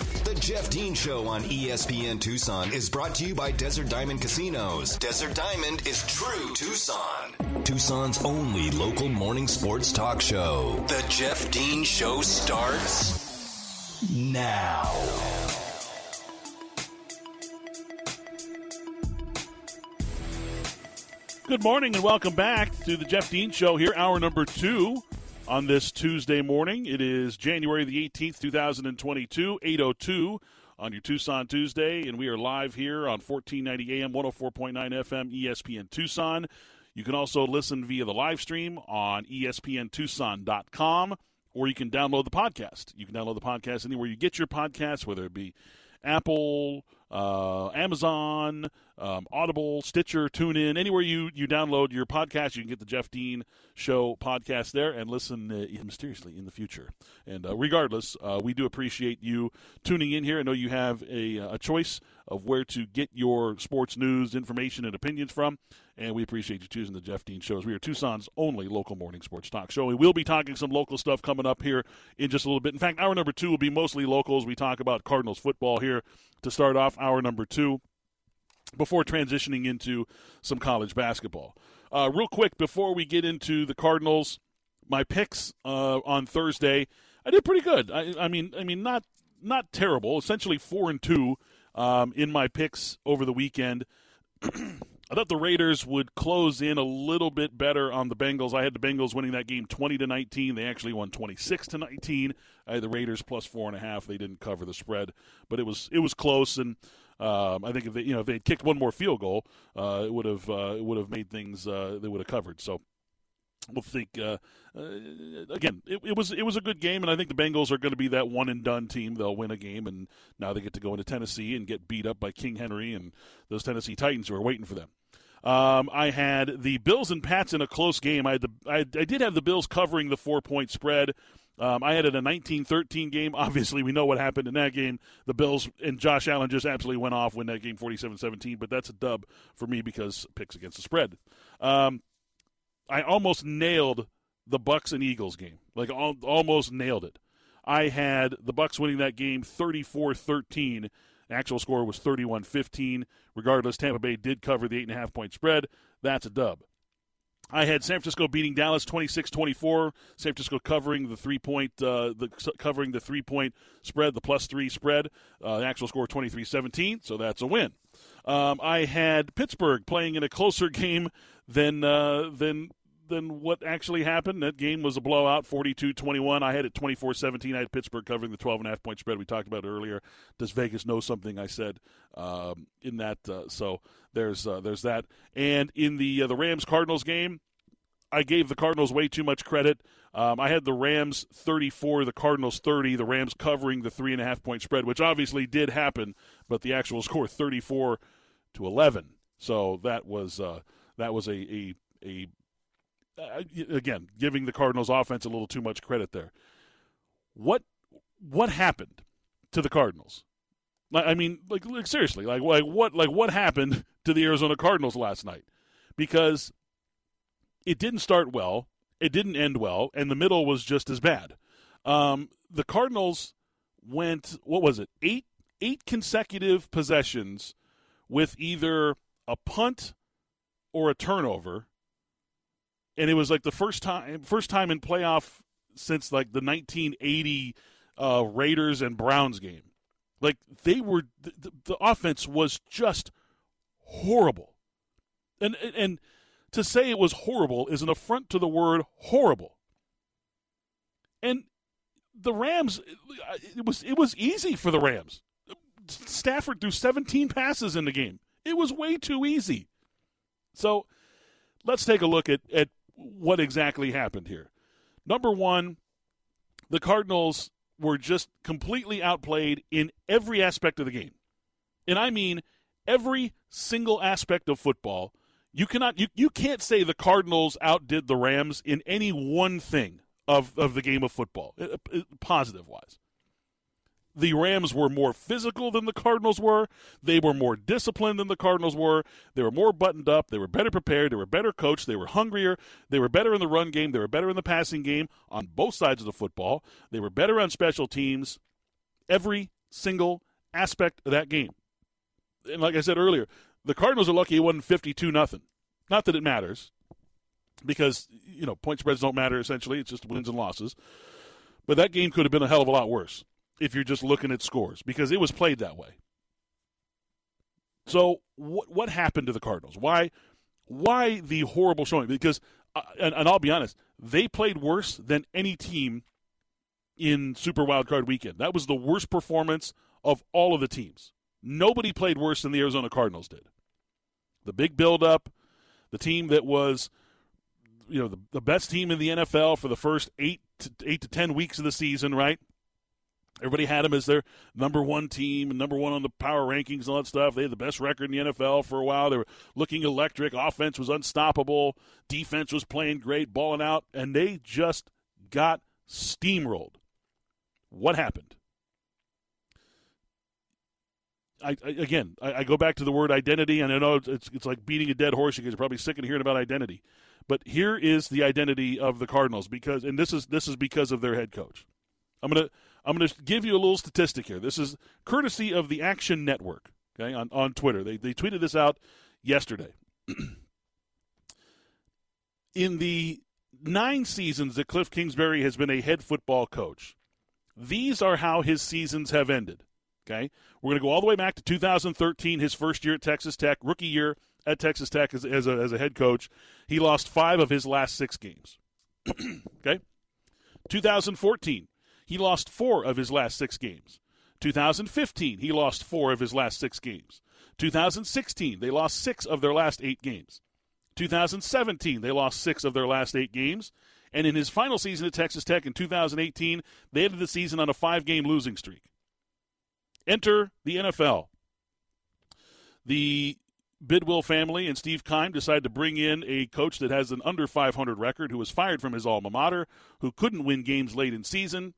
The Jeff Dean Show on ESPN Tucson is brought to you by Desert Diamond Casinos. Desert Diamond is true Tucson. Tucson's only local morning sports talk show. The Jeff Dean Show starts now. Good morning and welcome back to the Jeff Dean Show here, hour number two on this Tuesday morning. It is January the 18th, 2022, 802 on your Tucson Tuesday, and we are live here on 1490 AM, 104.9 FM, ESPN Tucson. You can also listen via the live stream on espntucson.com, or you can download the podcast. You can download the podcast anywhere you get your podcasts, whether it be Apple, uh, Amazon, um, Audible, Stitcher, TuneIn, anywhere you, you download your podcast, you can get the Jeff Dean Show podcast there and listen uh, mysteriously in the future. And uh, regardless, uh, we do appreciate you tuning in here. I know you have a, a choice of where to get your sports news, information, and opinions from. And we appreciate you choosing the Jeff Dean shows. We are Tucson's only local morning sports talk show. We will be talking some local stuff coming up here in just a little bit. In fact, hour number two will be mostly locals. We talk about Cardinals football here to start off hour number two before transitioning into some college basketball. Uh, real quick, before we get into the Cardinals, my picks uh, on Thursday, I did pretty good. I, I, mean, I mean, not not terrible. Essentially four and two um, in my picks over the weekend. I thought the Raiders would close in a little bit better on the Bengals. I had the Bengals winning that game twenty to nineteen. They actually won twenty six to nineteen. I had the Raiders plus four and a half. They didn't cover the spread, but it was it was close. And um, I think if they you know if they had kicked one more field goal, uh, it would have uh, it would have made things uh, they would have covered. So we'll think uh, uh, again. It, it, was it was a good game, and I think the Bengals are going to be that one and done team. They'll win a game, and now they get to go into Tennessee and get beat up by King Henry and those Tennessee Titans who are waiting for them. Um, I had the Bills and Pats in a close game. I had the I, I did have the Bills covering the four point spread. Um, I had it a 19-13 game. Obviously, we know what happened in that game. The Bills and Josh Allen just absolutely went off, win that game 47-17. But that's a dub for me because picks against the spread. Um, I almost nailed the Bucks and Eagles game. Like al- almost nailed it. I had the Bucks winning that game 34-13 actual score was 31 15. Regardless, Tampa Bay did cover the 8.5 point spread. That's a dub. I had San Francisco beating Dallas 26-24. San Francisco covering the three point, uh, the covering the three point spread, the plus three spread. Uh, the actual score 23-17, so that's a win. Um, I had Pittsburgh playing in a closer game than uh, than than what actually happened. That game was a blowout, 42-21. I had it 24-17. I had Pittsburgh covering the 12.5 point spread we talked about earlier. Does Vegas know something I said um, in that? Uh, so there's uh, there's that. And in the uh, the Rams Cardinals game, I gave the Cardinals way too much credit. Um, I had the Rams 34, the Cardinals 30. The Rams covering the three and a half point spread, which obviously did happen, but the actual score 34 to 11. So that was uh, that was a, a a uh, again, giving the Cardinals offense a little too much credit there. What what happened to the Cardinals? I mean, like, like seriously, like, like what like what happened to the Arizona Cardinals last night? Because it didn't start well, it didn't end well, and the middle was just as bad. Um, the Cardinals went what was it eight eight consecutive possessions with either a punt or a turnover and it was like the first time first time in playoff since like the 1980 uh, Raiders and Browns game. Like they were the, the offense was just horrible. And and to say it was horrible is an affront to the word horrible. And the Rams it was it was easy for the Rams. Stafford threw 17 passes in the game. It was way too easy. So let's take a look at, at what exactly happened here. Number one, the Cardinals were just completely outplayed in every aspect of the game. And I mean every single aspect of football. You cannot you, you can't say the Cardinals outdid the Rams in any one thing of, of the game of football, uh, uh, positive wise the Rams were more physical than the Cardinals were. They were more disciplined than the Cardinals were. They were more buttoned up. They were better prepared. They were better coached. They were hungrier. They were better in the run game. They were better in the passing game on both sides of the football. They were better on special teams. Every single aspect of that game. And like I said earlier, the Cardinals are lucky it wasn't 52 nothing. Not that it matters because, you know, point spreads don't matter essentially. It's just wins and losses. But that game could have been a hell of a lot worse if you're just looking at scores because it was played that way. So what what happened to the Cardinals? Why why the horrible showing? Because uh, and, and I'll be honest, they played worse than any team in Super Wildcard Weekend. That was the worst performance of all of the teams. Nobody played worse than the Arizona Cardinals did. The big buildup, the team that was, you know, the, the best team in the NFL for the first eight to, eight to ten weeks of the season, right? Everybody had them as their number one team number one on the power rankings and all that stuff. They had the best record in the NFL for a while. They were looking electric. Offense was unstoppable. Defense was playing great, balling out, and they just got steamrolled. What happened? I, I, again, I, I, go back to the word identity, and I know it's it's like beating a dead horse. You guys are probably sick of hearing about identity, but here is the identity of the Cardinals because, and this is this is because of their head coach. I'm gonna I'm gonna give you a little statistic here. This is courtesy of the Action Network, okay, on on Twitter. They they tweeted this out yesterday. In the nine seasons that Cliff Kingsbury has been a head football coach, these are how his seasons have ended. Okay, we're going to go all the way back to 2013, his first year at Texas Tech, rookie year at Texas Tech as, as, a, as a head coach. He lost five of his last six games. okay, 2014, he lost four of his last six games. 2015, he lost four of his last six games. 2016, they lost six of their last eight games. 2017, they lost six of their last eight games. And in his final season at Texas Tech in 2018, they ended the season on a five game losing streak. Enter the NFL. The Bidwill family and Steve Keim decided to bring in a coach that has an under 500 record who was fired from his alma mater, who couldn't win games late in season,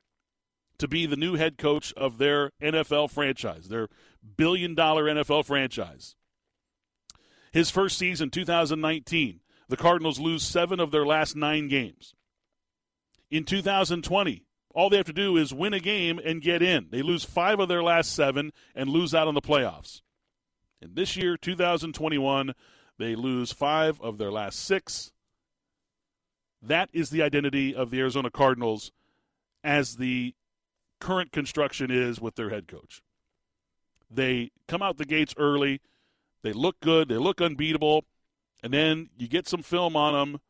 to be the new head coach of their NFL franchise, their billion dollar NFL franchise. His first season, 2019, the Cardinals lose seven of their last nine games. In 2020, all they have to do is win a game and get in. They lose five of their last seven and lose out on the playoffs. And this year, 2021, they lose five of their last six. That is the identity of the Arizona Cardinals as the current construction is with their head coach. They come out the gates early, they look good, they look unbeatable, and then you get some film on them,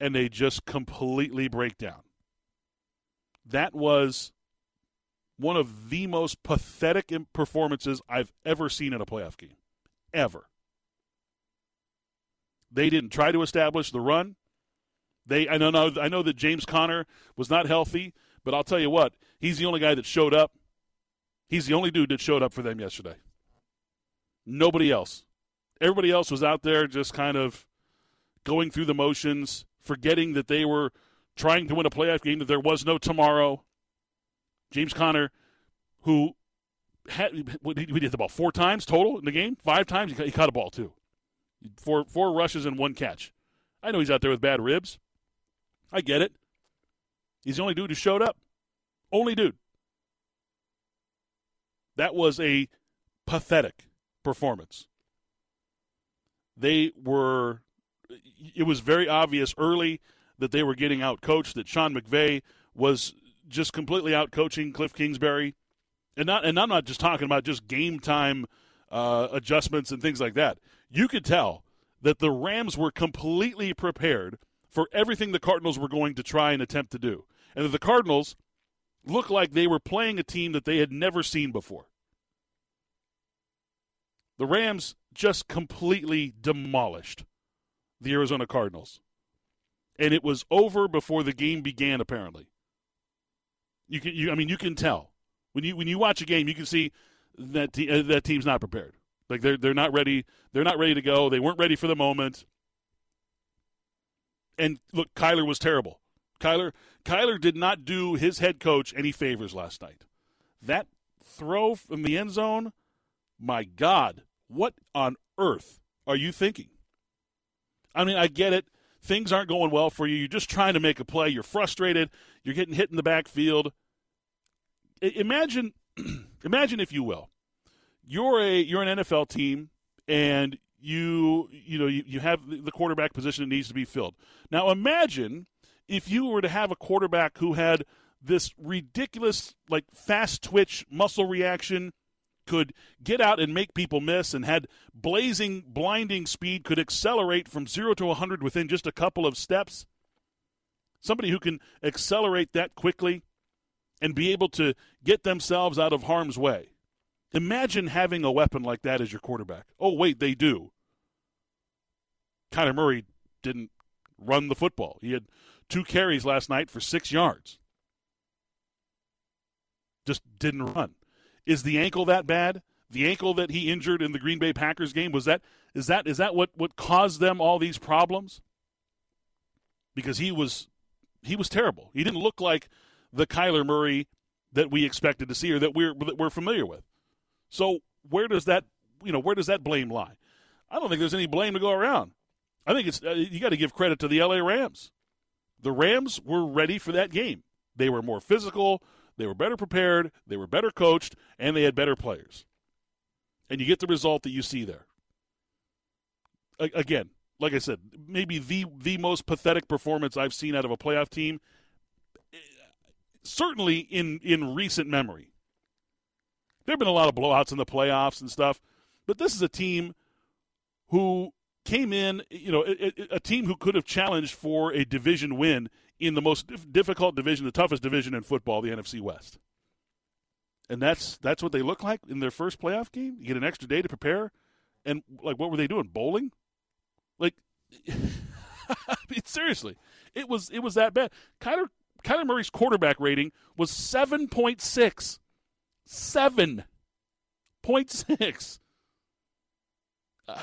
and they just completely break down that was one of the most pathetic performances I've ever seen in a playoff game. Ever. They didn't try to establish the run. They I know I know that James Conner was not healthy, but I'll tell you what, he's the only guy that showed up. He's the only dude that showed up for them yesterday. Nobody else. Everybody else was out there just kind of going through the motions, forgetting that they were trying to win a playoff game, that there was no tomorrow. James Conner, who had we did about four times total in the game, five times he caught a ball too, four four rushes and one catch. I know he's out there with bad ribs. I get it. He's the only dude who showed up. Only dude. That was a pathetic performance. They were. It was very obvious early that they were getting out coached, that Sean McVay was just completely out coaching Cliff Kingsbury. And not and I'm not just talking about just game time uh, adjustments and things like that. You could tell that the Rams were completely prepared for everything the Cardinals were going to try and attempt to do. And that the Cardinals looked like they were playing a team that they had never seen before. The Rams just completely demolished the Arizona Cardinals and it was over before the game began. Apparently, you can. You, I mean, you can tell when you when you watch a game, you can see that te- uh, that team's not prepared. Like they're they're not ready. They're not ready to go. They weren't ready for the moment. And look, Kyler was terrible. Kyler Kyler did not do his head coach any favors last night. That throw from the end zone, my God, what on earth are you thinking? I mean, I get it things aren't going well for you. You're just trying to make a play. You're frustrated. You're getting hit in the backfield. Imagine, imagine if you will, you're a you're an NFL team and you you know you, you have the quarterback position that needs to be filled. Now imagine if you were to have a quarterback who had this ridiculous like fast twitch muscle reaction could get out and make people miss and had blazing blinding speed could accelerate from 0 to 100 within just a couple of steps somebody who can accelerate that quickly and be able to get themselves out of harm's way Imagine having a weapon like that as your quarterback. Oh, wait, they do. Kyler Murray didn't run the football. He had two carries last night for six yards. Just didn't run. Is the ankle that bad? The ankle that he injured in the Green Bay Packers game was that is that is that what what caused them all these problems? Because he was he was terrible. He didn't look like the Kyler Murray that we expected to see or that we're that we're familiar with. So where does that you know where does that blame lie? I don't think there's any blame to go around. I think it's uh, you got to give credit to the LA Rams. The Rams were ready for that game. They were more physical, they were better prepared, they were better coached, and they had better players. And you get the result that you see there. A- again, like I said, maybe the the most pathetic performance I've seen out of a playoff team certainly in in recent memory. There have been a lot of blowouts in the playoffs and stuff, but this is a team who came in, you know, a, a team who could have challenged for a division win in the most difficult division, the toughest division in football, the NFC West. And that's that's what they look like in their first playoff game. You get an extra day to prepare, and like, what were they doing? Bowling? Like, I mean, seriously, it was it was that bad. Kyler Kyler Murray's quarterback rating was seven point six. Seven point six. Uh,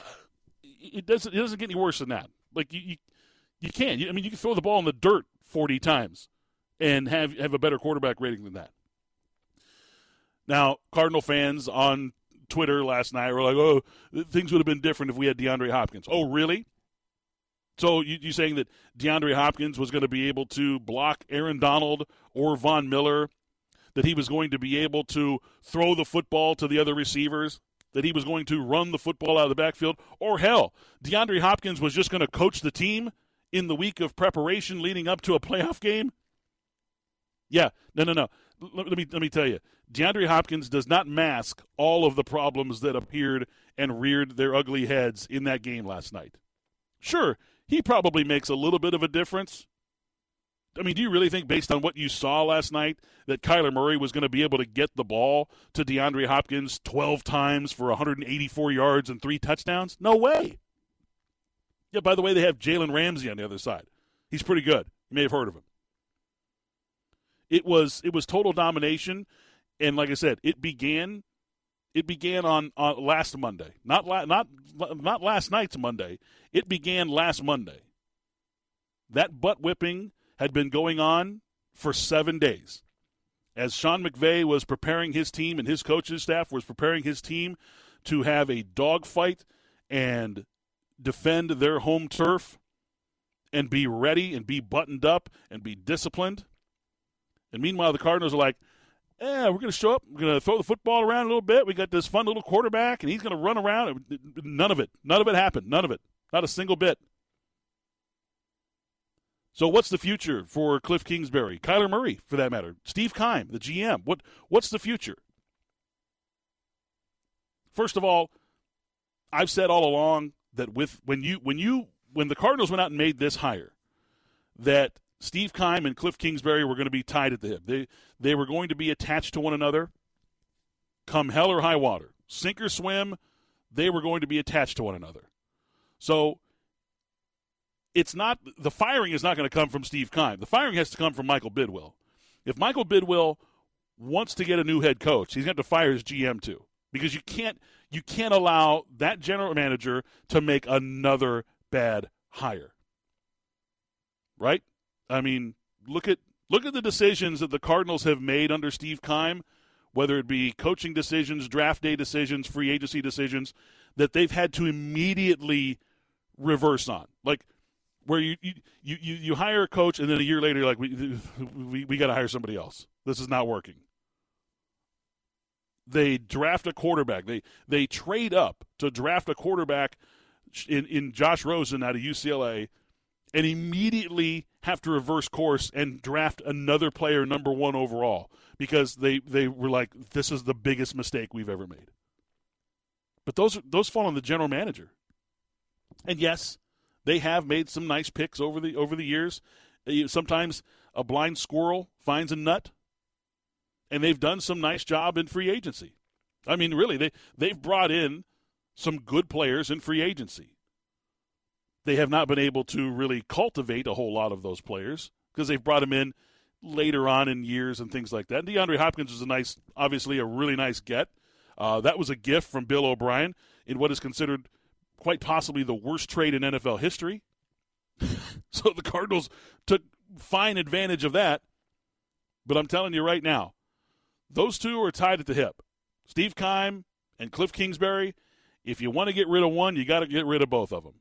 it doesn't. It doesn't get any worse than that. Like you, you, you can't. I mean, you can throw the ball in the dirt forty times and have have a better quarterback rating than that. Now, Cardinal fans on Twitter last night were like, "Oh, things would have been different if we had DeAndre Hopkins." Oh, really? So you, you saying that DeAndre Hopkins was going to be able to block Aaron Donald or Von Miller that he was going to be able to throw the football to the other receivers, that he was going to run the football out of the backfield, or hell, DeAndre Hopkins was just going to coach the team in the week of preparation leading up to a playoff game? Yeah, no, no, no. Let, me let me tell you, DeAndre Hopkins does not mask all of the problems that appeared and reared their ugly heads in that game last night. Sure, he probably makes a little bit of a difference, I mean, do you really think, based on what you saw last night, that Kyler Murray was going to be able to get the ball to DeAndre Hopkins 12 times for 184 yards and three touchdowns? No way. Yeah, by the way, they have Jalen Ramsey on the other side. He's pretty good. You may have heard of him. It was it was total domination, and like I said, it began it began on, on last Monday, not la- not not last night's Monday. It began last Monday. That butt whipping had been going on for seven days. As Sean McVay was preparing his team and his coaching staff was preparing his team to have a dogfight and defend their home turf and be ready and be buttoned up and be disciplined. And meanwhile, the Cardinals are like, yeah, we're going to show up. We're going to throw the football around a little bit. We got this fun little quarterback, and he's going to run around. None of it. None of it happened. None of it. Not a single bit. So what's the future for Cliff Kingsbury, Kyler Murray, for that matter, Steve Keim, the GM? What what's the future? First of all, I've said all along that with when you when you when the Cardinals went out and made this hire, that Steve Keim and Cliff Kingsbury were going to be tied at the hip. They they were going to be attached to one another. Come hell or high water, sink or swim, they were going to be attached to one another. So it's not the firing is not going to come from Steve Keim. The firing has to come from Michael Bidwill. If Michael Bidwill wants to get a new head coach, he's going to to fire his GM too, because you can't you can't allow that general manager to make another bad hire. Right? I mean, look at look at the decisions that the Cardinals have made under Steve Keim, whether it be coaching decisions, draft day decisions, free agency decisions, that they've had to immediately reverse on. Like where you you, you, you hire a coach and then a year later you're like we we, we got to hire somebody else. This is not working. they draft a quarterback. They they trade up to draft a quarterback in, in Josh Rosen out of UCLA and immediately have to reverse course and draft another player number one overall because they, they were like, this is the biggest mistake we've ever made. But those those fall on the general manager. And yes, they have made some nice picks over the over the years. Sometimes a blind squirrel finds a nut, and they've done some nice job in free agency. I mean, really, they they've brought in some good players in free agency. They have not been able to really cultivate a whole lot of those players because they've brought them in later on in years and things like that. And DeAndre Hopkins was a nice, obviously a really nice get. Uh, that was a gift from Bill O'Brien in what is considered quite possibly the worst trade in NFL history. so the Cardinals took fine advantage of that. But I'm telling you right now, those two are tied at the hip. Steve Keim and Cliff Kingsbury. If you want to get rid of one, you got to get rid of both of them.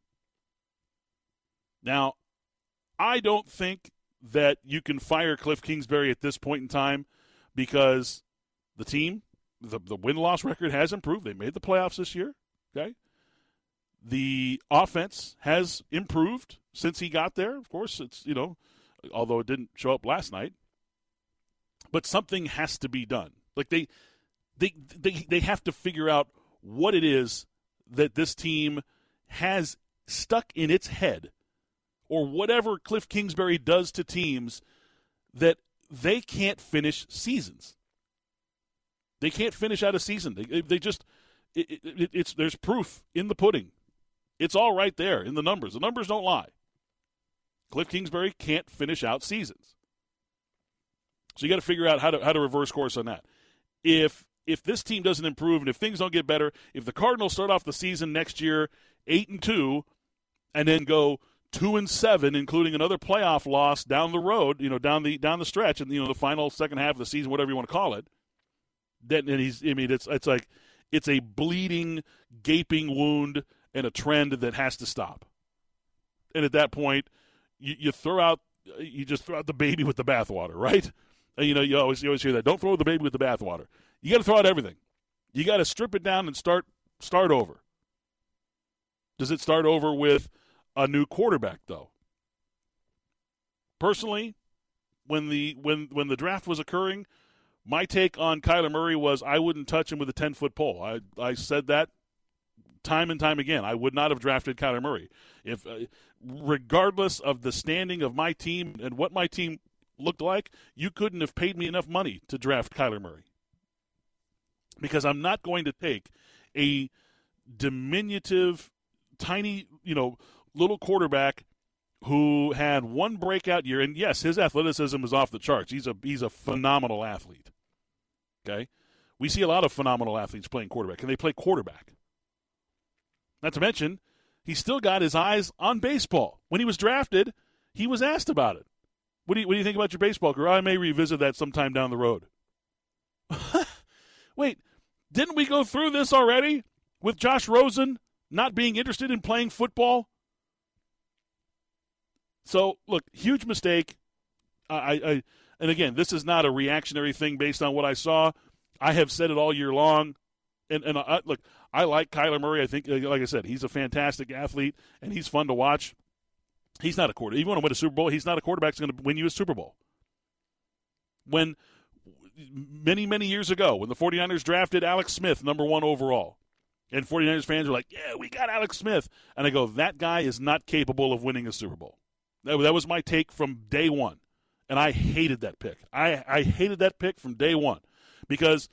Now, I don't think that you can fire Cliff Kingsbury at this point in time because the team, the, the win loss record has improved. They made the playoffs this year. Okay. The offense has improved since he got there. Of course, it's, you know, although it didn't show up last night. But something has to be done. Like they they they they have to figure out what it is that this team has stuck in its head or whatever Cliff Kingsbury does to teams that they can't finish seasons. They can't finish out a season. They, they just it, it, it's there's proof in the pudding. It's all right there in the numbers. The numbers don't lie. Cliff Kingsbury can't finish out seasons. So you got to figure out how to how to reverse course on that. If if this team doesn't improve and if things don't get better, if the Cardinals start off the season next year eight and two, and then go two and seven, including another playoff loss down the road, you know, down the down the stretch, and you know the final second half of the season, whatever you want to call it. Then and he's, I mean, it's it's like it's a bleeding, gaping wound and a trend that has to stop. And at that point, you, you throw out, you just throw out the baby with the bathwater, right? And, you know, you always you always hear that. Don't throw the baby with the bathwater. You got to throw out everything. You got to strip it down and start start over. Does it start over with? a new quarterback, though. Personally, when the when when the draft was occurring, my take on Kyler Murray was I wouldn't touch him with a ten foot pole. I I said that time and time again. I would not have drafted Kyler Murray if, uh, regardless of the standing of my team and what my team looked like, you couldn't have paid me enough money to draft Kyler Murray because I'm not going to take a diminutive, tiny, you know, little quarterback who had one breakout year, and yes, his athleticism is off the charts. He's a he's a phenomenal athlete. Okay, we see a lot of phenomenal athletes playing quarterback, and they play quarterback. Not to mention, he still got his eyes on baseball. When he was drafted, he was asked about it. What do you, what do you think about your baseball career? I may revisit that sometime down the road. Wait, didn't we go through this already with Josh Rosen not being interested in playing football so look, huge mistake. I, I and again, this is not a reactionary thing based on what I saw. I have said it all year long, and and I, look, I like Kyler Murray. I think, like I said, he's a fantastic athlete and he's fun to watch. He's not a quarter. You want to win a Super Bowl? He's not a quarterback that's going to win you a Super Bowl. When many many years ago, when the 49ers drafted Alex Smith, number one overall, and 49ers fans were like, "Yeah, we got Alex Smith," and I go, "That guy is not capable of winning a Super Bowl." That, that was my take from day one. And I hated that pick. I, I hated that pick from day one because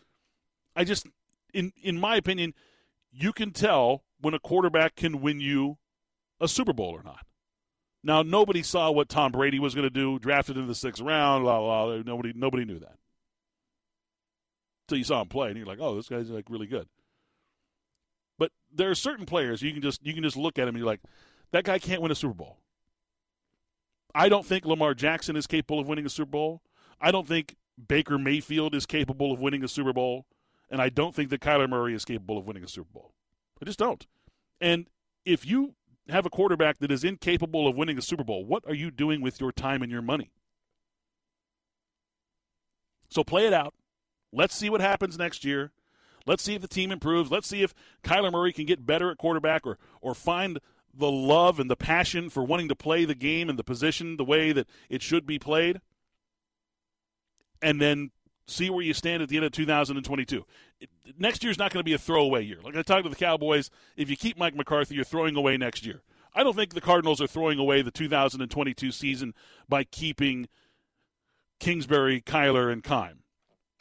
I just, in, in my opinion, you can tell when a quarterback can win you a Super Bowl or not. Now, nobody saw what Tom Brady was going to do, drafted in the sixth round, blah, blah. Nobody, nobody knew that. Until you saw him play, and you're like, oh, this guy's like really good. But there are certain players you can just you can just look at him and you're like, that guy can't win a Super Bowl. I don't think Lamar Jackson is capable of winning a Super Bowl. I don't think Baker Mayfield is capable of winning a Super Bowl. And I don't think that Kyler Murray is capable of winning a Super Bowl. I just don't. And if you have a quarterback that is incapable of winning a Super Bowl, what are you doing with your time and your money? So play it out. Let's see what happens next year. Let's see if the team improves. Let's see if Kyler Murray can get better at quarterback or or find the love and the passion for wanting to play the game and the position the way that it should be played. And then see where you stand at the end of 2022. Next year's not going to be a throwaway year. Like I talked to the Cowboys, if you keep Mike McCarthy, you're throwing away next year. I don't think the Cardinals are throwing away the 2022 season by keeping Kingsbury, Kyler, and Keim.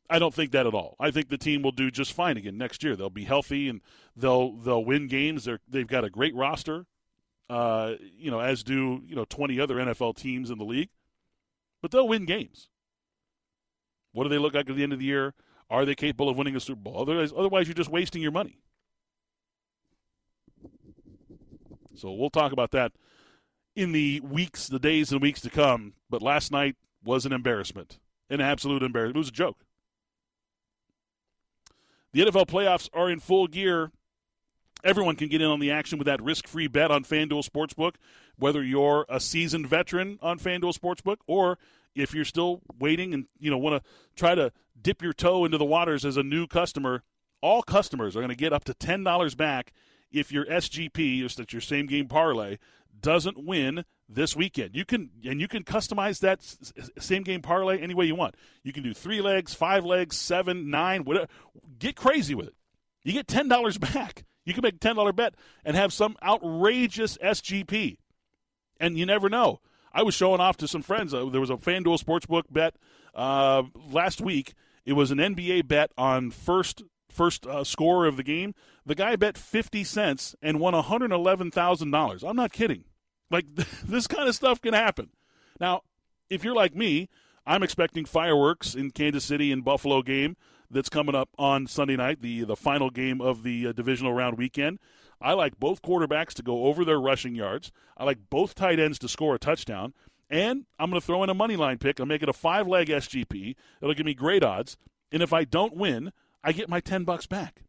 I don't think that at all. I think the team will do just fine again next year. They'll be healthy and they'll they'll win games. They're, they've got a great roster, uh, you know, as do you know 20 other NFL teams in the league. But they'll win games. What do they look like at the end of the year? Are they capable of winning a Super Bowl? Otherwise, otherwise you're just wasting your money. So we'll talk about that in the weeks, the days and weeks to come. But last night was an embarrassment, an absolute embarrassment. It was a joke. The NFL playoffs are in full gear. Everyone can get in on the action with that risk free bet on FanDuel Sportsbook, whether you're a seasoned veteran on FanDuel Sportsbook or if you're still waiting and you know want to try to dip your toe into the waters as a new customer. All customers are going to get up to $10 back if your SGP, is that your same game parlay, doesn't win this weekend. You can and you can customize that same game parlay any way you want. You can do three legs, five legs, seven, nine, whatever. Get crazy with it. You get ten dollars back. You can make a ten dollar bet and have some outrageous SGP, and you never know. I was showing off to some friends. Uh, there was a FanDuel sportsbook bet uh, last week. It was an NBA bet on first first uh, score of the game. The guy bet fifty cents and won one hundred eleven thousand dollars. I'm not kidding. Like this kind of stuff can happen. Now, if you're like me, I'm expecting fireworks in Kansas City and Buffalo game that's coming up on Sunday night, the the final game of the uh, divisional round weekend. I like both quarterbacks to go over their rushing yards. I like both tight ends to score a touchdown. And I'm going to throw in a money line pick. I'll make it a five leg SGP. It'll give me great odds. And if I don't win, I get my 10 bucks back.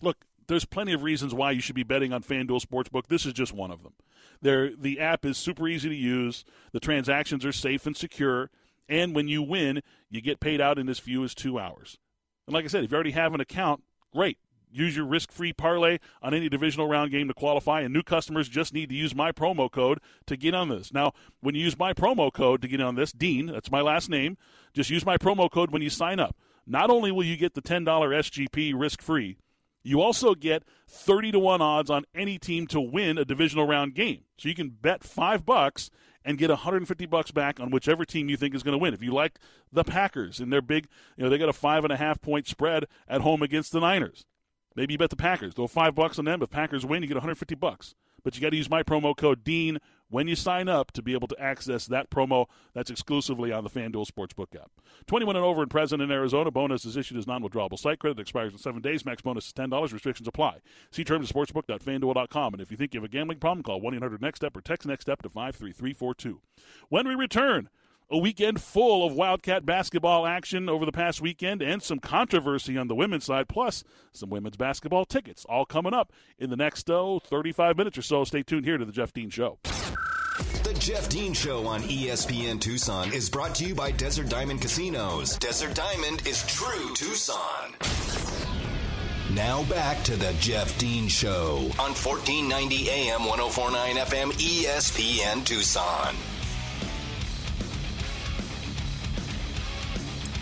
Look, there's plenty of reasons why you should be betting on FanDuel Sportsbook. This is just one of them. There, the app is super easy to use. The transactions are safe and secure. And when you win, you get paid out in as few as two hours. And like I said, if you already have an account, great. Use your risk free parlay on any divisional round game to qualify, and new customers just need to use my promo code to get on this. Now, when you use my promo code to get on this, Dean, that's my last name, just use my promo code when you sign up. Not only will you get the $10 SGP risk free, you also get 30 to 1 odds on any team to win a divisional round game. So you can bet 5 bucks and get 150 bucks back on whichever team you think is going to win. If you like the Packers and they're big, you know, they got a five and a half point spread at home against the Niners. Maybe you bet the Packers. Throw five bucks on them. If Packers win, you get 150 bucks. But you got to use my promo code Dean when you sign up to be able to access that promo that's exclusively on the FanDuel Sportsbook app. 21 and over and present in Arizona. Bonus is issued as non-withdrawable site credit. Expires in seven days. Max bonus is $10. Restrictions apply. See terms at sportsbook.fanduel.com. And if you think you have a gambling problem, call 1-800-NEXT-STEP or text NEXT STEP to 53342. When we return a weekend full of Wildcat basketball action over the past weekend and some controversy on the women's side, plus some women's basketball tickets, all coming up in the next oh, 35 minutes or so. Stay tuned here to The Jeff Dean Show. The Jeff Dean Show on ESPN Tucson is brought to you by Desert Diamond Casinos. Desert Diamond is true Tucson. Now back to the Jeff Dean Show on 1490 AM 1049 FM ESPN Tucson.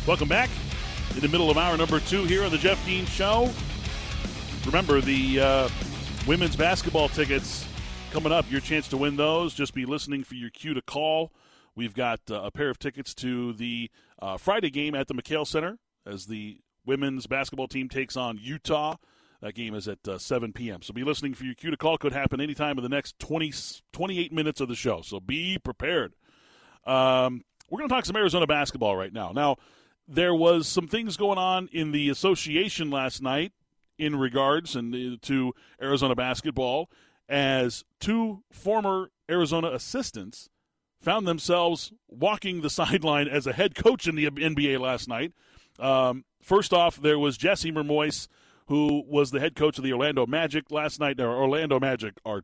Welcome back. In the middle of hour number two here on the Jeff Dean Show. Remember, the uh, women's basketball tickets coming up. Your chance to win those. Just be listening for your cue to call. We've got uh, a pair of tickets to the uh, Friday game at the McKale Center as the women's basketball team takes on Utah. That game is at uh, 7 p.m. So be listening for your cue to call. Could happen anytime in the next 20, 28 minutes of the show. So be prepared. Um, we're going to talk some Arizona basketball right now. Now, there was some things going on in the association last night in regards and uh, to Arizona basketball as two former Arizona assistants found themselves walking the sideline as a head coach in the NBA last night. Um, first off, there was Jesse Mermuys, who was the head coach of the Orlando Magic last night. Now, Orlando Magic are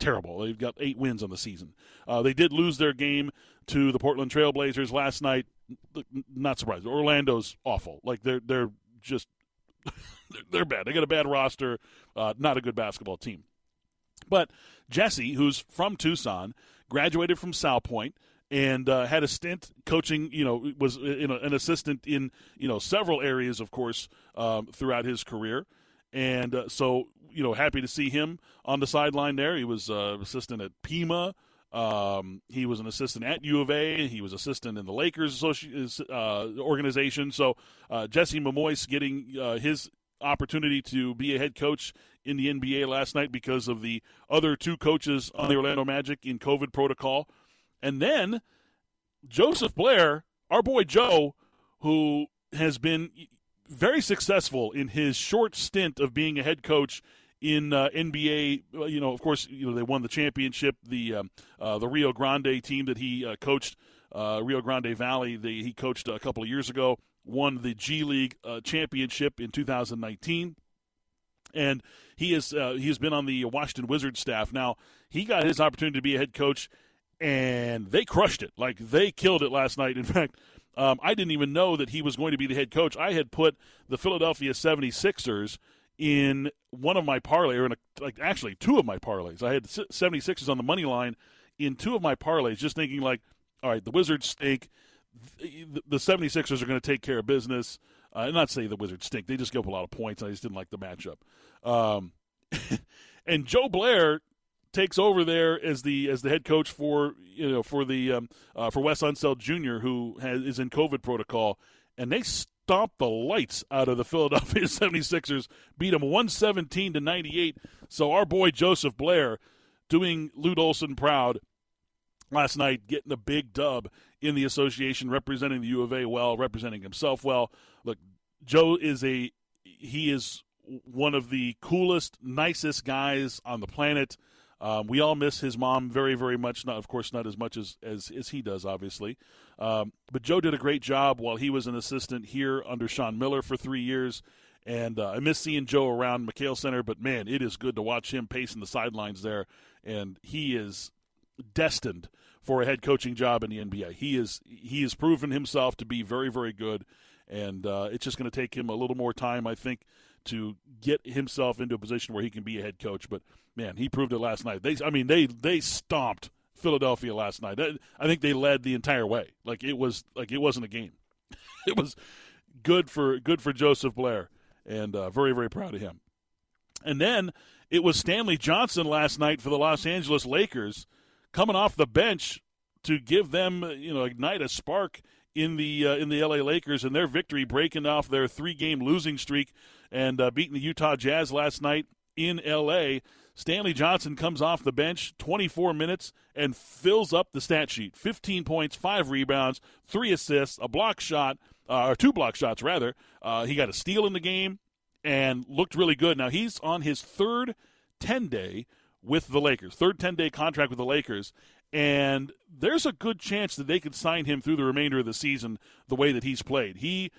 terrible. They've got eight wins on the season. Uh, they did lose their game to the Portland Trailblazers last night not surprised. Orlando's awful. Like they're they're just they're bad. They got a bad roster, uh, not a good basketball team. But Jesse, who's from Tucson, graduated from Salpointe and uh, had a stint coaching. You know, was know, an assistant in you know several areas, of course, um, throughout his career. And uh, so, you know, happy to see him on the sideline there. He was uh, assistant at Pima. Um, he was an assistant at U of A. He was assistant in the Lakers uh, organization. So uh, Jesse Mermuys getting uh, his opportunity to be a head coach in the NBA last night because of the other two coaches on the Orlando Magic in COVID protocol. And then Joseph Blair, our boy Joe, who has been very successful in his short stint of being a head coach in uh, NBA. You know, of course, you know they won the championship. The um, uh, the Rio Grande team that he uh, coached, uh, Rio Grande Valley, they, he coached a couple of years ago, won the G League uh, championship in 2019 and he has uh, he has been on the Washington Wizards staff. Now he got his opportunity to be a head coach, and they crushed it. Like they killed it last night. In fact, um, I didn't even know that he was going to be the head coach. I had put the Philadelphia 76ers in one of my parlays, or in a, like actually two of my parlays. I had 76ers on the money line in two of my parlays, just thinking like, all right, the Wizards stink. The 76ers are going to take care of business. Uh, not say the Wizards stink; they just give up a lot of points. I just didn't like the matchup. Um, and Joe Blair takes over there as the as the head coach for you know for the um, uh, for Wes Unseld Jr., who has, is in COVID protocol, and they stomp the lights out of the Philadelphia 76ers, beat them 117 to 98. So our boy Joseph Blair doing Lute Olson proud last night, getting a big dub in the association, representing the U of A well, representing himself well. Look, Joe is a he is one of the coolest, nicest guys on the planet. Um, we all miss his mom very, very much. Not, of course, not as much as as, as he does, obviously. Um, but Joe did a great job while he was an assistant here under Sean Miller for three years. And uh, I miss seeing Joe around McKale Center, but man, it is good to watch him pacing the sidelines there. And he is destined for a head coaching job in the NBA. He is he has proven himself to be very, very good and uh, it's just going to take him a little more time, I think, to get himself into a position where he can be a head coach. But man, he proved it last night. They, I mean, they they stomped Philadelphia last night. I think they led the entire way. Like it was like it wasn't a game. it was good for good for Joseph Blair, and uh, very very proud of him. And then it was Stanley Johnson last night for the Los Angeles Lakers, coming off the bench to give them you know ignite a spark in the uh, in the LA Lakers and their victory, breaking off their three game losing streak and uh, beating the Utah Jazz last night in LA. Stanley Johnson comes off the bench 24 minutes and fills up the stat sheet 15 points, five rebounds, three assists, a block shot, uh, or two block shots, rather. Uh, he got a steal in the game and looked really good. Now, he's on his third 10 day with the Lakers, third 10 day contract with the Lakers and there's a good chance that they could sign him through the remainder of the season the way that he's played. He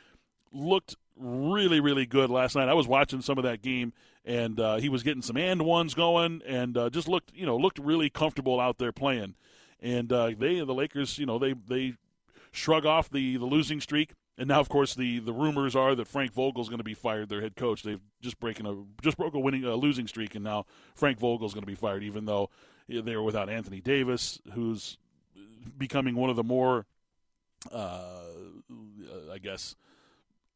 looked really, really good last night. I was watching some of that game, and uh, he was getting some and ones going, and uh, just looked, you know, looked really comfortable out there playing. And uh, they, the Lakers, you know, they they shrug off the the losing streak, and now, of course, the the rumors are that Frank Vogel's going to be fired, their head coach. They've just breaking a just broke a winning a losing streak, and now Frank Vogel's going to be fired, even though they were without Anthony Davis, who's becoming one of the more, uh, I guess,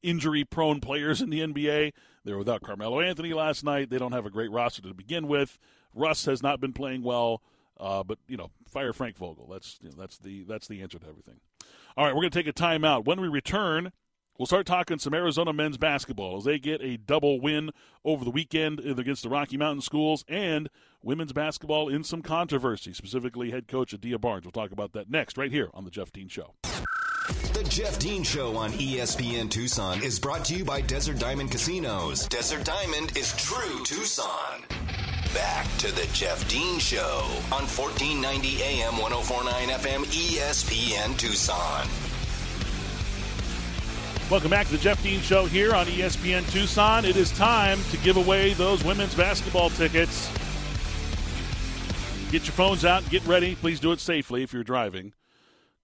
injury prone players in the NBA. They were without Carmelo Anthony last night. They don't have a great roster to begin with. Russ has not been playing well, uh, but you know, fire Frank Vogel. That's you know, that's the that's the answer to everything. All right, we're going to take a timeout. When we return, We'll start talking some Arizona men's basketball as they get a double win over the weekend against the Rocky Mountain schools and women's basketball in some controversy, specifically head coach Adia Barnes. We'll talk about that next, right here on The Jeff Dean Show. The Jeff Dean Show on ESPN Tucson is brought to you by Desert Diamond Casinos. Desert Diamond is true Tucson. Back to the Jeff Dean Show on 1490 AM 1049 FM ESPN Tucson. Welcome back to the Jeff Dean Show here on ESPN Tucson. It is time to give away those women's basketball tickets. Get your phones out, get ready. Please do it safely if you're driving.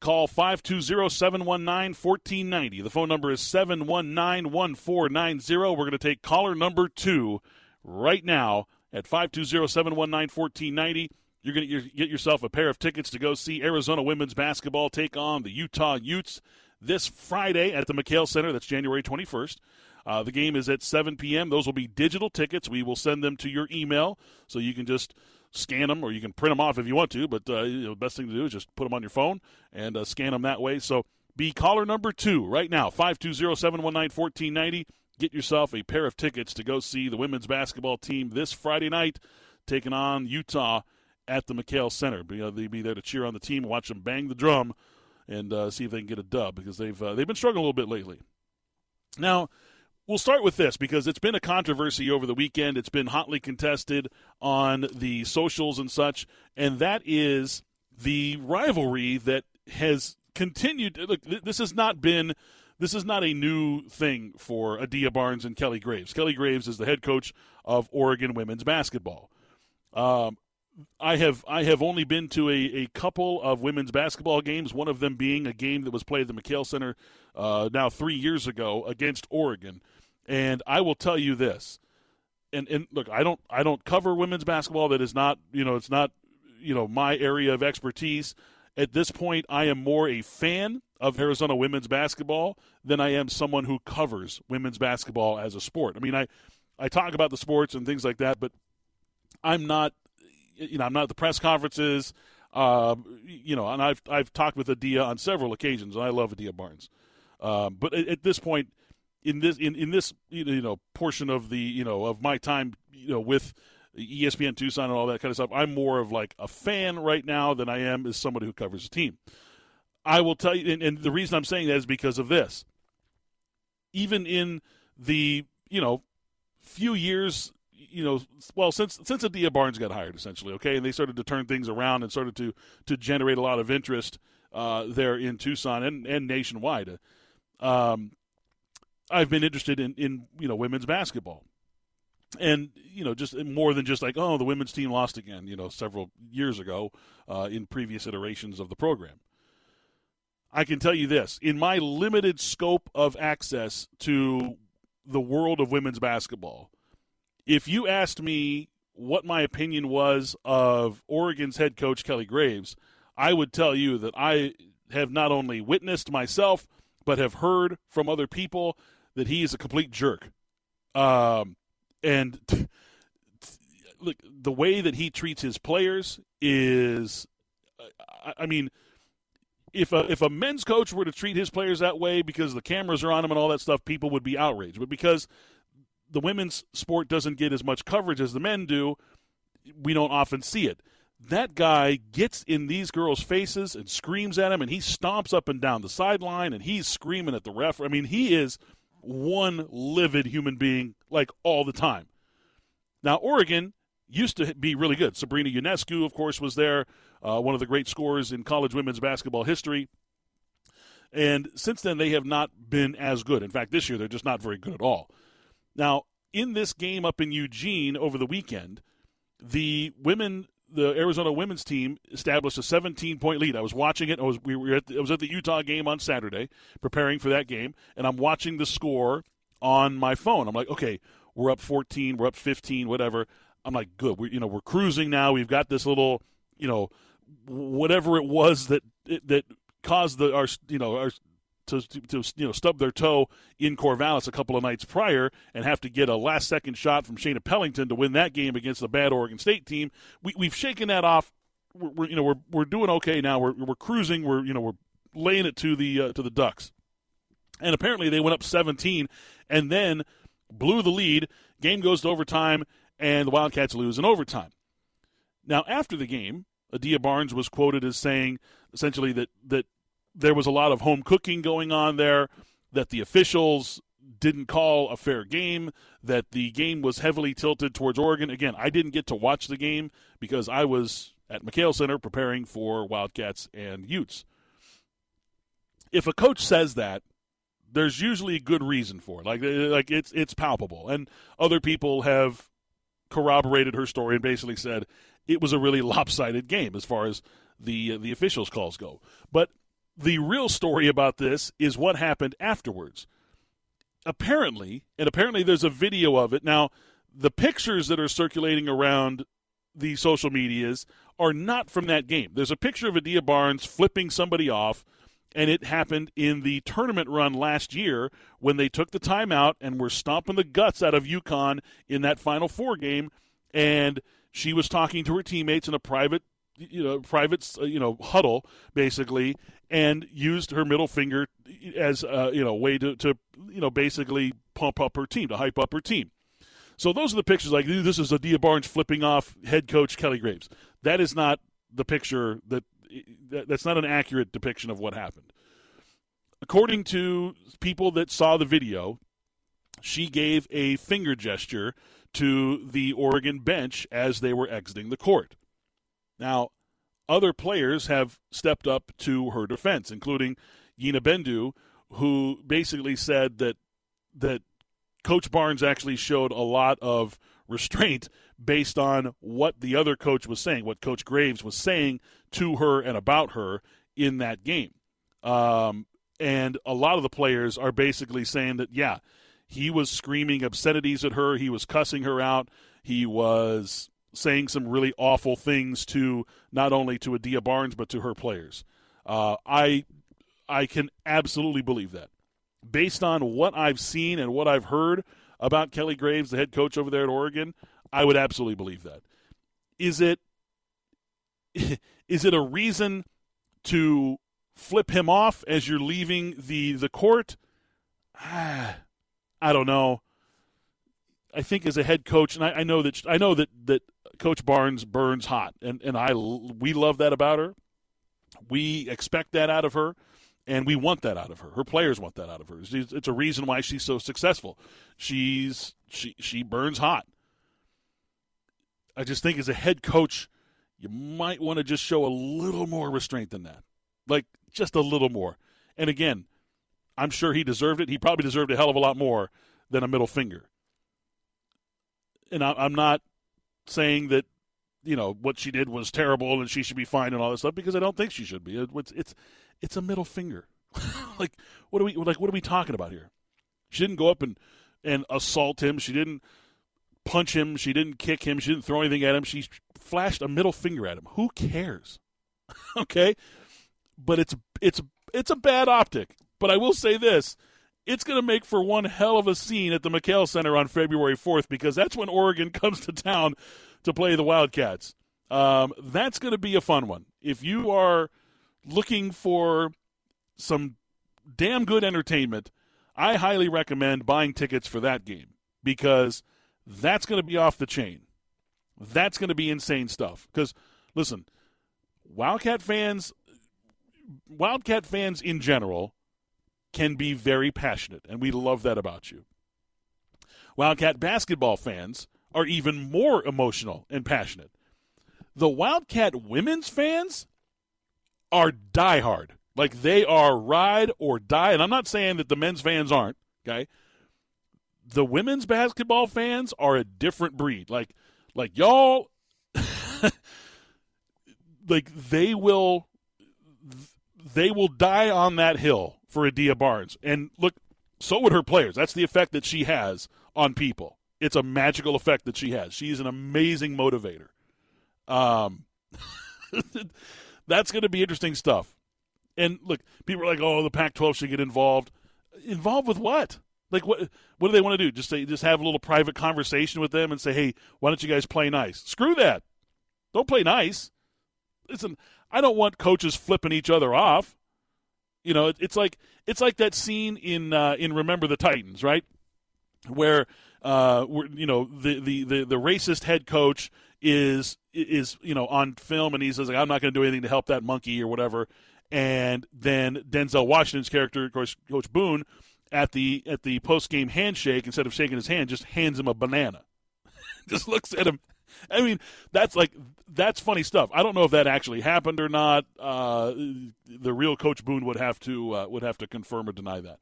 Call 520 719 1490. The phone number is 719 1490. We're going to take caller number two right now at 520 719 1490. You're going to get yourself a pair of tickets to go see Arizona women's basketball take on the Utah Utes this Friday at the McKale Center. That's January 21st. Uh, the game is at 7 p.m. Those will be digital tickets. We will send them to your email so you can just scan them or you can print them off if you want to. But uh, the best thing to do is just put them on your phone and uh, scan them that way. So be caller number two right now 520 719 1490. Get yourself a pair of tickets to go see the women's basketball team this Friday night taking on Utah at the McKale Center. Be, uh, they'll be there to cheer on the team, watch them bang the drum, and uh, see if they can get a dub because they've uh, they've been struggling a little bit lately. Now, we'll start with this because it's been a controversy over the weekend. It's been hotly contested on the socials and such, and that is the rivalry that has continued. Look, this has not been. This is not a new thing for Adia Barnes and Kelly Graves. Kelly Graves is the head coach of Oregon women's basketball. Um, I have I have only been to a, a couple of women's basketball games. One of them being a game that was played at the McKale Center uh, now three years ago against Oregon. And I will tell you this, and and look, I don't I don't cover women's basketball. That is not you know it's not you know my area of expertise. At this point, I am more a fan of Arizona women's basketball than I am someone who covers women's basketball as a sport. I mean, I I talk about the sports and things like that, but I'm not you know I'm not at the press conferences. Uh, you know, and I've I've talked with Adia on several occasions, and I love Adia Barnes. Um, but at, at, this point, in this in, in this you know portion of the you know of my time you know with ESPN Tucson and all that kind of stuff, I'm more of like a fan right now than I am as somebody who covers a team. I will tell you, and, and the reason I'm saying that is because of this. Even in the you know few years you know, well, since since Adia Barnes got hired, essentially, okay, and they started to turn things around and started to to generate a lot of interest uh, there in Tucson and and nationwide. Um, I've been interested in, in you know women's basketball, and you know just more than just like oh the women's team lost again you know several years ago uh, in previous iterations of the program. I can tell you this in my limited scope of access to the world of women's basketball. If you asked me what my opinion was of Oregon's head coach Kelly Graves, I would tell you that I have not only witnessed myself but have heard from other people that he is a complete jerk. Um, and t- t- look, the way that he treats his players is, I, I mean, if a if a men's coach were to treat his players that way because the cameras are on him and all that stuff, people would be outraged. But because the women's sport doesn't get as much coverage as the men do, we don't often see it. That guy gets in these girls' faces and screams at him, and he stomps up and down the sideline, and he's screaming at the ref. I mean, he is one livid human being like all the time. Now, Oregon used to be really good. Sabrina Ionescu, of course, was there, uh, one of the great scorers in college women's basketball history. And since then, they have not been as good. In fact, this year, they're just not very good at all. Now, in this game up in Eugene over the weekend, the women the Arizona women's team established a 17 point lead. I was watching it. I was we were at the, I was at the Utah game on Saturday, preparing for that game, and I'm watching the score on my phone. I'm like, okay, we're up 14, we're up 15, whatever. I'm like, good. We you know we're cruising now. We've got this little you know whatever it was that that caused the our you know our to, to, you know stub their toe in Corvallis a couple of nights prior and have to get a last second shot from Shaina Pellington to win that game against the bad Oregon State team. We, we've shaken that off. We're, we're, you know we're we're doing okay now. We're we're cruising. We're you know we're laying it to the uh, to the Ducks. And apparently they went up 17 and then blew the lead. Game goes to overtime and the Wildcats lose in overtime. Now after the game, Adia Barnes was quoted as saying essentially that that there was a lot of home cooking going on there, that the officials didn't call a fair game, that the game was heavily tilted towards Oregon. Again, I didn't get to watch the game because I was at McKale Center preparing for Wildcats and Utes. If a coach says that, there's usually a good reason for it. Like like it's it's palpable. And other people have corroborated her story and basically said it was a really lopsided game as far as the the officials calls go. But the real story about this is what happened afterwards. Apparently, and apparently there's a video of it. Now, the pictures that are circulating around the social medias are not from that game. There's a picture of Adia Barnes flipping somebody off, and it happened in the tournament run last year when they took the timeout and were stomping the guts out of UConn in that Final Four game. And she was talking to her teammates in a private you know private uh, you know huddle basically and used her middle finger as a you know way to, to you know basically pump up her team to hype up her team. So those are the pictures like this is Adia Barnes flipping off head coach Kelly Graves. That is not the picture that that's not an accurate depiction of what happened. According to people that saw the video she gave a finger gesture to the Oregon bench as they were exiting the court. Now, other players have stepped up to her defense, including Yina Bendu, who basically said that that Coach Barnes actually showed a lot of restraint based on what the other coach was saying, what Coach Graves was saying to her and about her in that game. Um, and a lot of the players are basically saying that, yeah, he was screaming obscenities at her, he was cussing her out, he was saying some really awful things to not only to Adia Barnes but to her players. Uh, I I can absolutely believe that, based on what I've seen and what I've heard about Kelly Graves, the head coach over there at Oregon. I would absolutely believe that. Is it is it a reason to flip him off as you're leaving the the court? I don't know. I think as a head coach, and I, I know that I know that that Coach Barnes burns hot, and and I we love that about her. We expect that out of her, and we want that out of her. Her players want that out of her. It's a reason why she's so successful. She's she she burns hot. I just think as a head coach, you might want to just show a little more restraint than that, like just a little more. And again, I'm sure he deserved it. He probably deserved a hell of a lot more than a middle finger. And I'm not saying that you know what she did was terrible and she should be fined and all this stuff because I don't think she should be. It's it's it's a middle finger. like what are we like? What are we talking about here? She didn't go up and and assault him. She didn't punch him. She didn't kick him. She didn't throw anything at him. She flashed a middle finger at him. Who cares? okay, but it's it's it's a bad optic. But I will say this: it's going to make for one hell of a scene at the McKale Center on February 4th because that's when Oregon comes to town to play the Wildcats. Um, that's going to be a fun one. If you are looking for some damn good entertainment, I highly recommend buying tickets for that game because that's going to be off the chain. That's going to be insane stuff. Because, listen, Wildcat fans, Wildcat fans in general, can be very passionate, and we love that about you. Wildcat basketball fans are even more emotional and passionate. The Wildcat women's fans are diehard. Like they are ride or die. And I'm not saying that the men's fans aren't, okay? The women's basketball fans are a different breed. Like like y'all like they will they will die on that hill for Adia Barnes. And look, so would her players. That's the effect that she has on people. It's a magical effect that she has. She's an amazing motivator. Um, that's going to be interesting stuff. And look, people are like, "Oh, the Pac-12 should get involved." Involved with what? Like what? What do they want to do? Just say, just have a little private conversation with them and say, "Hey, why don't you guys play nice?" Screw that. Don't play nice. Listen, I don't want coaches flipping each other off. You know, it's like it's like that scene in uh, in Remember the Titans, right? Where uh, you know the, the, the, the racist head coach is is you know on film and he says like, I'm not going to do anything to help that monkey or whatever, and then Denzel Washington's character, of course, Coach Boone, at the at the post game handshake instead of shaking his hand, just hands him a banana, just looks at him I mean, that's like that's funny stuff. I don't know if that actually happened or not. Uh, the real Coach Boone would have to uh, would have to confirm or deny that.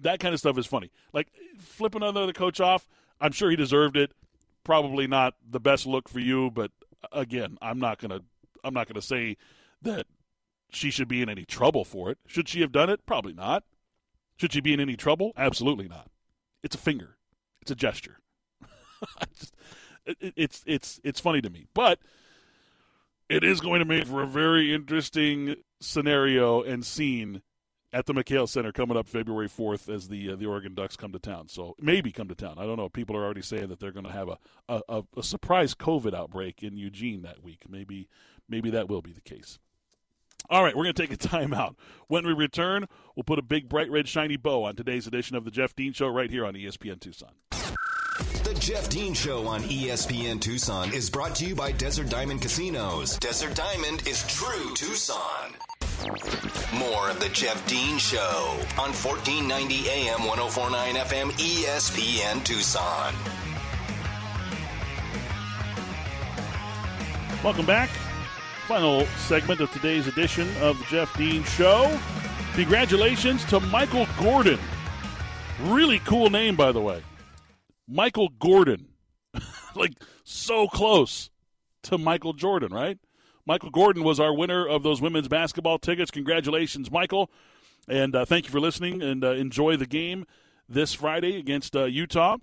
That kind of stuff is funny. Like flipping another coach off. I'm sure he deserved it. Probably not the best look for you, but again, I'm not gonna I'm not gonna say that she should be in any trouble for it. Should she have done it? Probably not. Should she be in any trouble? Absolutely not. It's a finger. It's a gesture. just, it's it's it's funny to me, but it is going to make for a very interesting scenario and scene at the McKale Center coming up February 4th as the uh, the Oregon Ducks come to town. So maybe come to town. I don't know. People are already saying that they're going to have a, a, a surprise COVID outbreak in Eugene that week. Maybe maybe that will be the case. All right, we're going to take a timeout. When we return, we'll put a big, bright, red, shiny bow on today's edition of the Jeff Dean Show right here on ESPN Tucson. The Jeff Dean Show on ESPN Tucson is brought to you by Desert Diamond Casinos. Desert Diamond is true Tucson. More of the Jeff Dean Show on 1490 AM 1049 FM ESPN Tucson. Welcome back. Final segment of today's edition of the Jeff Dean Show. Congratulations to Michael Gordon. Really cool name, by the way. Michael Gordon. like, so close to Michael Jordan, right? Michael Gordon was our winner of those women's basketball tickets. Congratulations, Michael. And uh, thank you for listening and uh, enjoy the game this Friday against uh, Utah.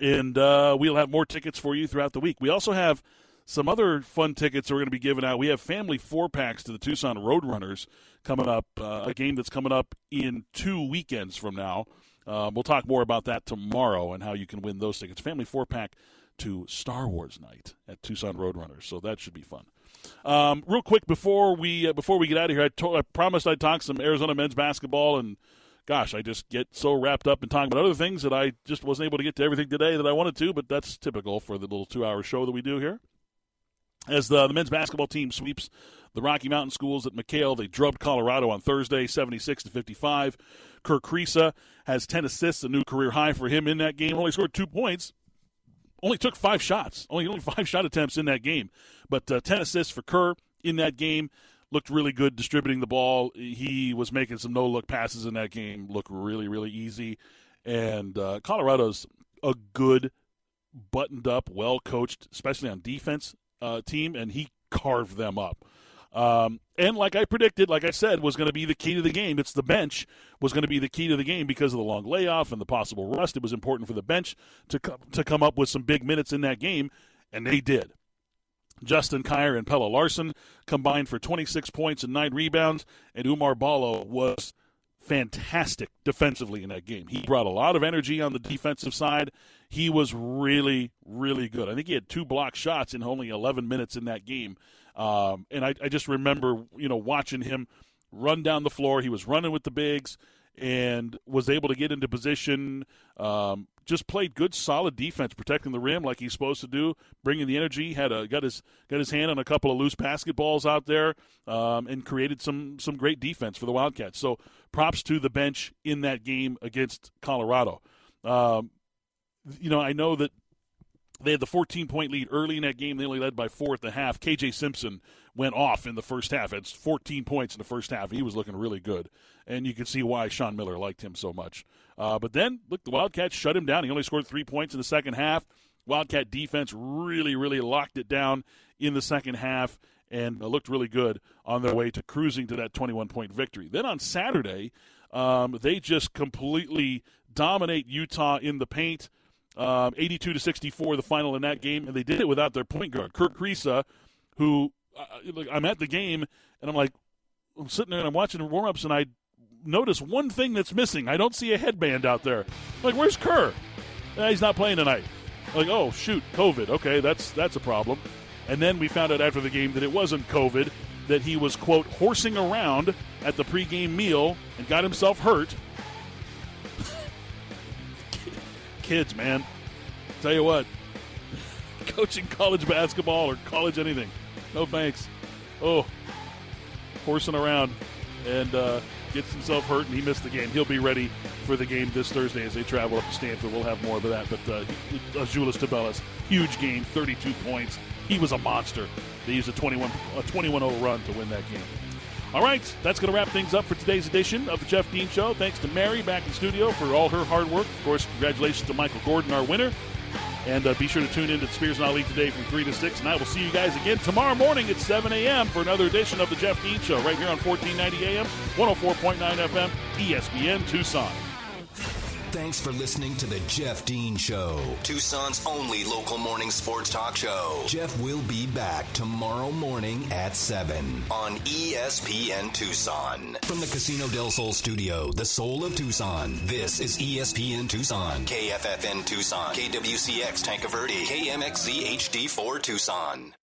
And uh, we'll have more tickets for you throughout the week. We also have some other fun tickets that we're going to be giving out. We have family four packs to the Tucson Roadrunners coming up, uh, a game that's coming up in two weekends from now. Uh, we'll talk more about that tomorrow and how you can win those tickets. Family four pack to Star Wars night at Tucson Roadrunners, so that should be fun. Um, real quick before we uh, before we get out of here, I, I promised I'd talk some Arizona men's basketball, and gosh, I just get so wrapped up in talking about other things that I just wasn't able to get to everything today that I wanted to. But that's typical for the little two-hour show that we do here. As the, the men's basketball team sweeps the Rocky Mountain schools at McKale, they drubbed Colorado on Thursday, 76 to 55. Kerr Kriisa has 10 assists, a new career high for him in that game. Only scored two points. Only took five shots. Only only five shot attempts in that game, but uh, 10 assists for Kerr in that game. Looked really good distributing the ball. He was making some no look passes in that game. Look really really easy, and uh, Colorado's a good, buttoned up, well coached, especially on defense uh, team, and he carved them up. Um, and like I predicted, like I said, was going to be the key to the game. It's the bench was going to be the key to the game because of the long layoff and the possible rust. It was important for the bench to come, to come up with some big minutes in that game, and they did. Justin Kier and Pelle Larsson combined for 26 points and nine rebounds, and Oumar Ballo was fantastic defensively in that game. He brought a lot of energy on the defensive side. He was really, really good. I think he had two block shots in only 11 minutes in that game. Um, and I, I just remember, you know, watching him run down the floor. He was running with the bigs and was able to get into position. Um, just played good, solid defense, protecting the rim like he's supposed to do, bringing the energy. Had a got his got his hand on a couple of loose basketballs out there, um, and created some some great defense for the Wildcats. So props to the bench in that game against Colorado. Um, you know, I know that they had the 14 point lead early in that game. They only led by four at the half. KJ Simpson went off in the first half. It's 14 points in the first half. He was looking really good, and you can see why Sean Miller liked him so much. Uh, but then, look, the Wildcats shut him down. He only scored three points in the second half. Wildcat defense really, really locked it down in the second half and looked really good on their way to cruising to that 21 point victory. Then on Saturday, um, they just completely dominate Utah in the paint. Um, 82 to 64, the final in that game, and they did it without their point guard, Kerr Kriisa, who uh, I'm at the game and I'm like, I'm sitting there and I'm watching the warm ups and I notice one thing that's missing. I don't see a headband out there. I'm like, where's Kerr? Eh, he's not playing tonight. I'm like, oh shoot, COVID. Okay, that's that's a problem. And then we found out after the game that it wasn't COVID, that he was quote horsing around at the pregame meal and got himself hurt. Kids, man, tell you what, coaching college basketball or college anything, no thanks. Oh, horsing around and uh, gets himself hurt and he missed the game. He'll be ready for the game this Thursday as they travel up to Stanford. We'll have more of that. But uh, Azuolas Tubelis, huge game, 32 points. He was a monster. They used a 21 a 21-0 run to win that game. All right, that's going to wrap things up for today's edition of the Jeff Dean Show. Thanks to Mary back in studio for all her hard work. Of course, congratulations to Michael Gordon, our winner. And uh, be sure to tune in to Spears and Ali today from 3 to 6. And I will see you guys again tomorrow morning at 7 a.m. for another edition of the Jeff Dean Show right here on 1490 AM, 104.9 FM, ESPN Tucson. Thanks for listening to the Jeff Dean Show, Tucson's only local morning sports talk show. Jeff will be back tomorrow morning at 7 on ESPN Tucson. From the Casino del Sol studio, the soul of Tucson, this is ESPN Tucson, KFFN Tucson, KWCX Tanque Verde, KMXZ HD4 Tucson.